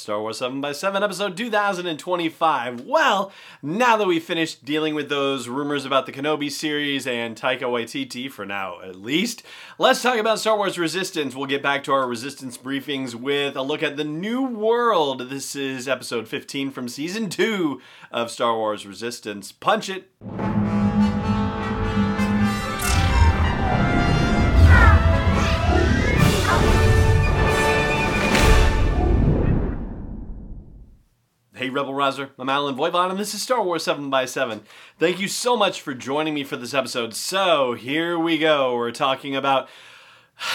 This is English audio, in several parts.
Star Wars 7 by 7 episode 2025. Well, now that we've finished dealing with those rumors about the Kenobi series and Taika Waititi, for now at least, let's talk about Star Wars Resistance. We'll get back to our Resistance briefings with a look at the new world. This is episode 15 from season 2 of Star Wars Resistance. Punch it! Hey, Rebel Rouser, I'm Allen Voivod, and this is Star Wars 7 by 7 Thank you so much for joining me for this episode. So, here we go. We're talking about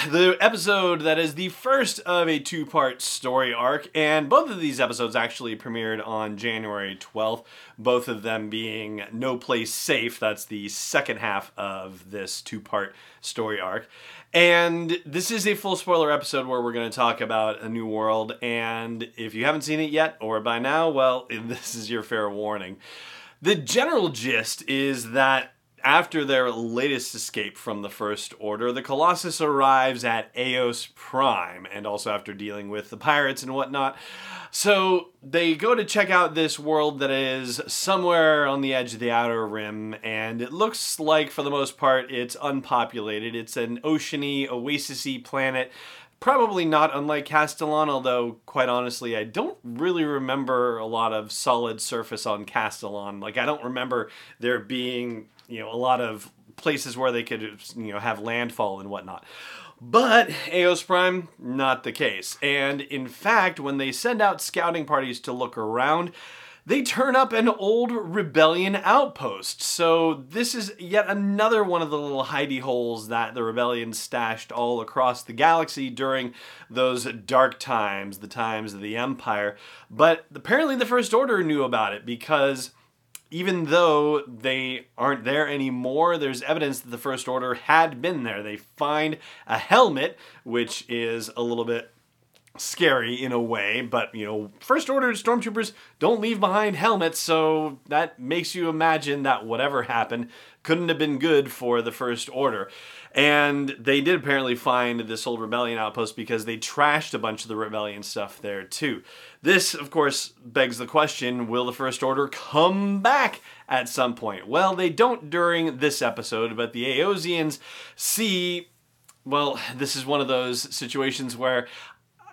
the episode that is the first of a two part story arc, and both of these episodes actually premiered on January 12th, both of them being No Place Safe. That's the second half of this two part story arc. And this is a full spoiler episode where we're going to talk about A New World. And if you haven't seen it yet, or by now, well, this is your fair warning. The general gist is that after their latest escape from the First Order, the Colossus arrives at Eos Prime, and also after dealing with the pirates and whatnot. So they go to check out this world that is somewhere on the edge of the outer rim, and it looks like, for the most part, it's unpopulated. It's an oceany, oasisy planet. Probably not unlike Castilon, although quite honestly, I don't really remember a lot of solid surface on Castilon. Like I don't remember there being, you know, a lot of places where they could, you know, have landfall and whatnot. But Eos Prime, not the case. And in fact, when they send out scouting parties to look around, they turn up an old rebellion outpost. So this is yet another one of the little hidey holes that the rebellion stashed all across the galaxy during those dark times, the times of the Empire. But apparently the First Order knew about it because even though they aren't there anymore, there's evidence that the First Order had been there. They find a helmet, which is a little bit scary in a way, but you know, First Order stormtroopers don't leave behind helmets, so that makes you imagine that whatever happened couldn't have been good for the First Order. And they did apparently find this old rebellion outpost because they trashed a bunch of the rebellion stuff there too. This, of course, begs the question will the First Order come back at some point? Well, they don't during this episode, but the Eosians see well, this is one of those situations where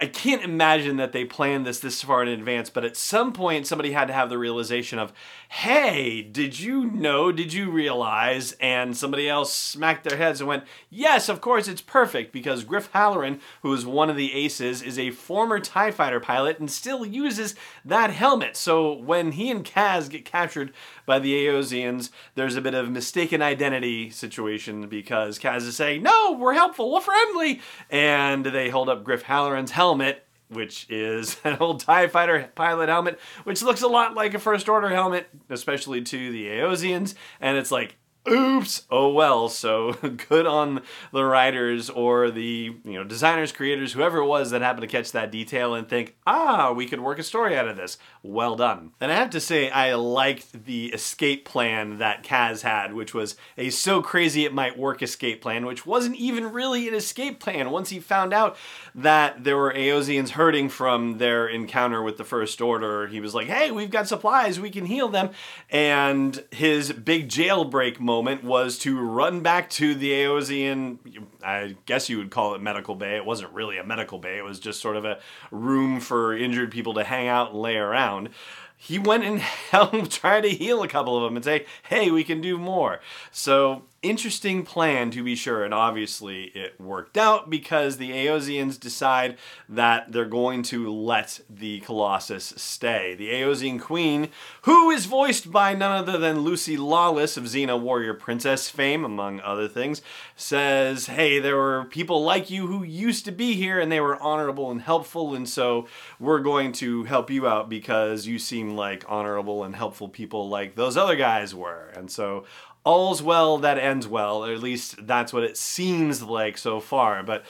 I can't imagine that they planned this this far in advance, but at some point somebody had to have the realization of, hey, did you know, did you realize? And somebody else smacked their heads and went, yes, of course, it's perfect because Griff Halloran, who is one of the aces, is a former TIE fighter pilot and still uses that helmet. So when he and Kaz get captured by the Eosians, there's a bit of mistaken identity situation because Kaz is saying, no, we're helpful, we're friendly. And they hold up Griff Halloran's helmet helmet, which is an old TIE fighter pilot helmet, which looks a lot like a First Order helmet, especially to the Eosians. And it's like, oops. Oh well so good on the writers or the you know designers creators whoever it was that happened to catch that detail and think ah we could work a story out of this. Well done. And i have to say i liked the escape plan that kaz had which was a so crazy it might work escape plan which wasn't even really an escape plan. Once he found out that there were Eosians hurting from their encounter with the first order he was like hey we've got supplies. We can heal them. And his big jailbreak moment moment was to run back to the Eosian, I guess you would call it medical bay. It wasn't really a medical bay, it was just sort of a room for injured people to hang out and lay around he went and helped try to heal a couple of them and say, hey, we can do more. So interesting plan to be sure, and obviously it worked out because the Eosians decide that they're going to let the Colossus stay. The Eosian Queen, who is voiced by none other than Lucy Lawless of Xena Warrior Princess fame, among other things, says, hey, there were people like you who used to be here and they were honorable and helpful, and so we're going to help you out because you seem like honorable and helpful people like those other guys were. And so all's well that ends well, or at least that's what it seems like so far. But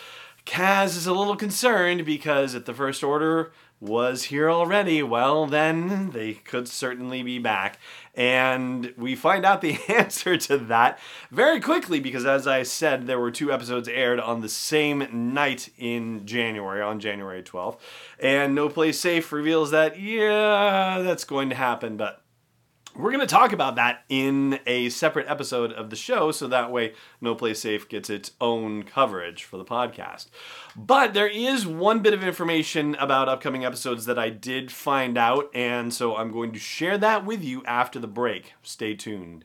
Kaz is a little concerned because at the First Order, was here already, well, then they could certainly be back. And we find out the answer to that very quickly because, as I said, there were two episodes aired on the same night in January, on January 12th. And No Place Safe reveals that, yeah, that's going to happen, but we're going to talk about that in a separate episode of the show, so that way No Place Safe gets its own coverage for the podcast. But there is one bit of information about upcoming episodes that I did find out, and so I'm going to share that with you after the break. Stay tuned.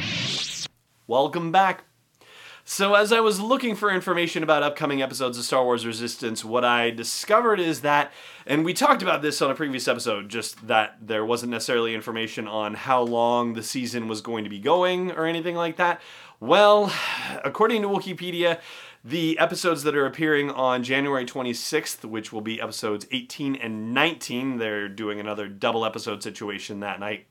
Welcome back. So, as I was looking for information about upcoming episodes of Star Wars Resistance, what I discovered is that, and we talked about this on a previous episode, just that there wasn't necessarily information on how long the season was going to be going or anything like that. Well, according to Wikipedia, the episodes that are appearing on January 26th, which will be episodes 18 and 19, they're doing another double episode situation that night.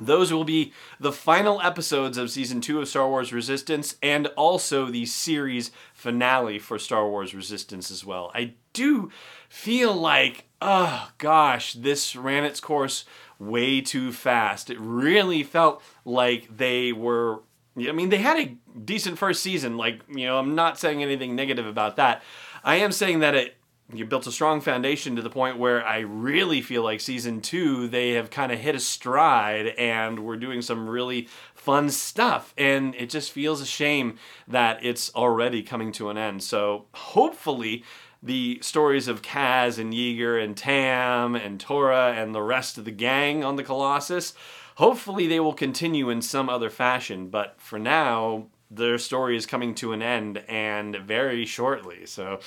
Those will be the final episodes of season two of Star Wars Resistance and also the series finale for Star Wars Resistance as well. I do feel like, oh gosh, this ran its course way too fast. It really felt like they were. I mean, they had a decent first season. Like, you know, I'm not saying anything negative about that. I am saying that it you built a strong foundation to the point where I really feel like season two, they have kind of hit a stride and we're doing some really fun stuff. And it just feels a shame that it's already coming to an end. So hopefully, the stories of Kaz and Yeager and Tam and Torra and the rest of the gang on the Colossus, hopefully they will continue in some other fashion. But for now, their story is coming to an end and very shortly. So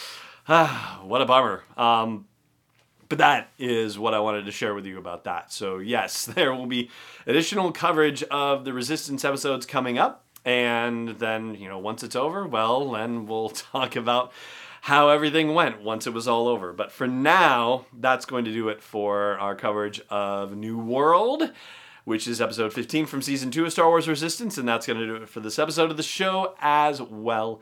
Ah, what a bummer. Um, but that is what I wanted to share with you about that. So, yes, there will be additional coverage of the Resistance episodes coming up. And then, you know, once it's over, well, then we'll talk about how everything went once it was all over. But for now, that's going to do it for our coverage of New World, which is episode 15 from season 2 of Star Wars Resistance. And that's going to do it for this episode of the show as well.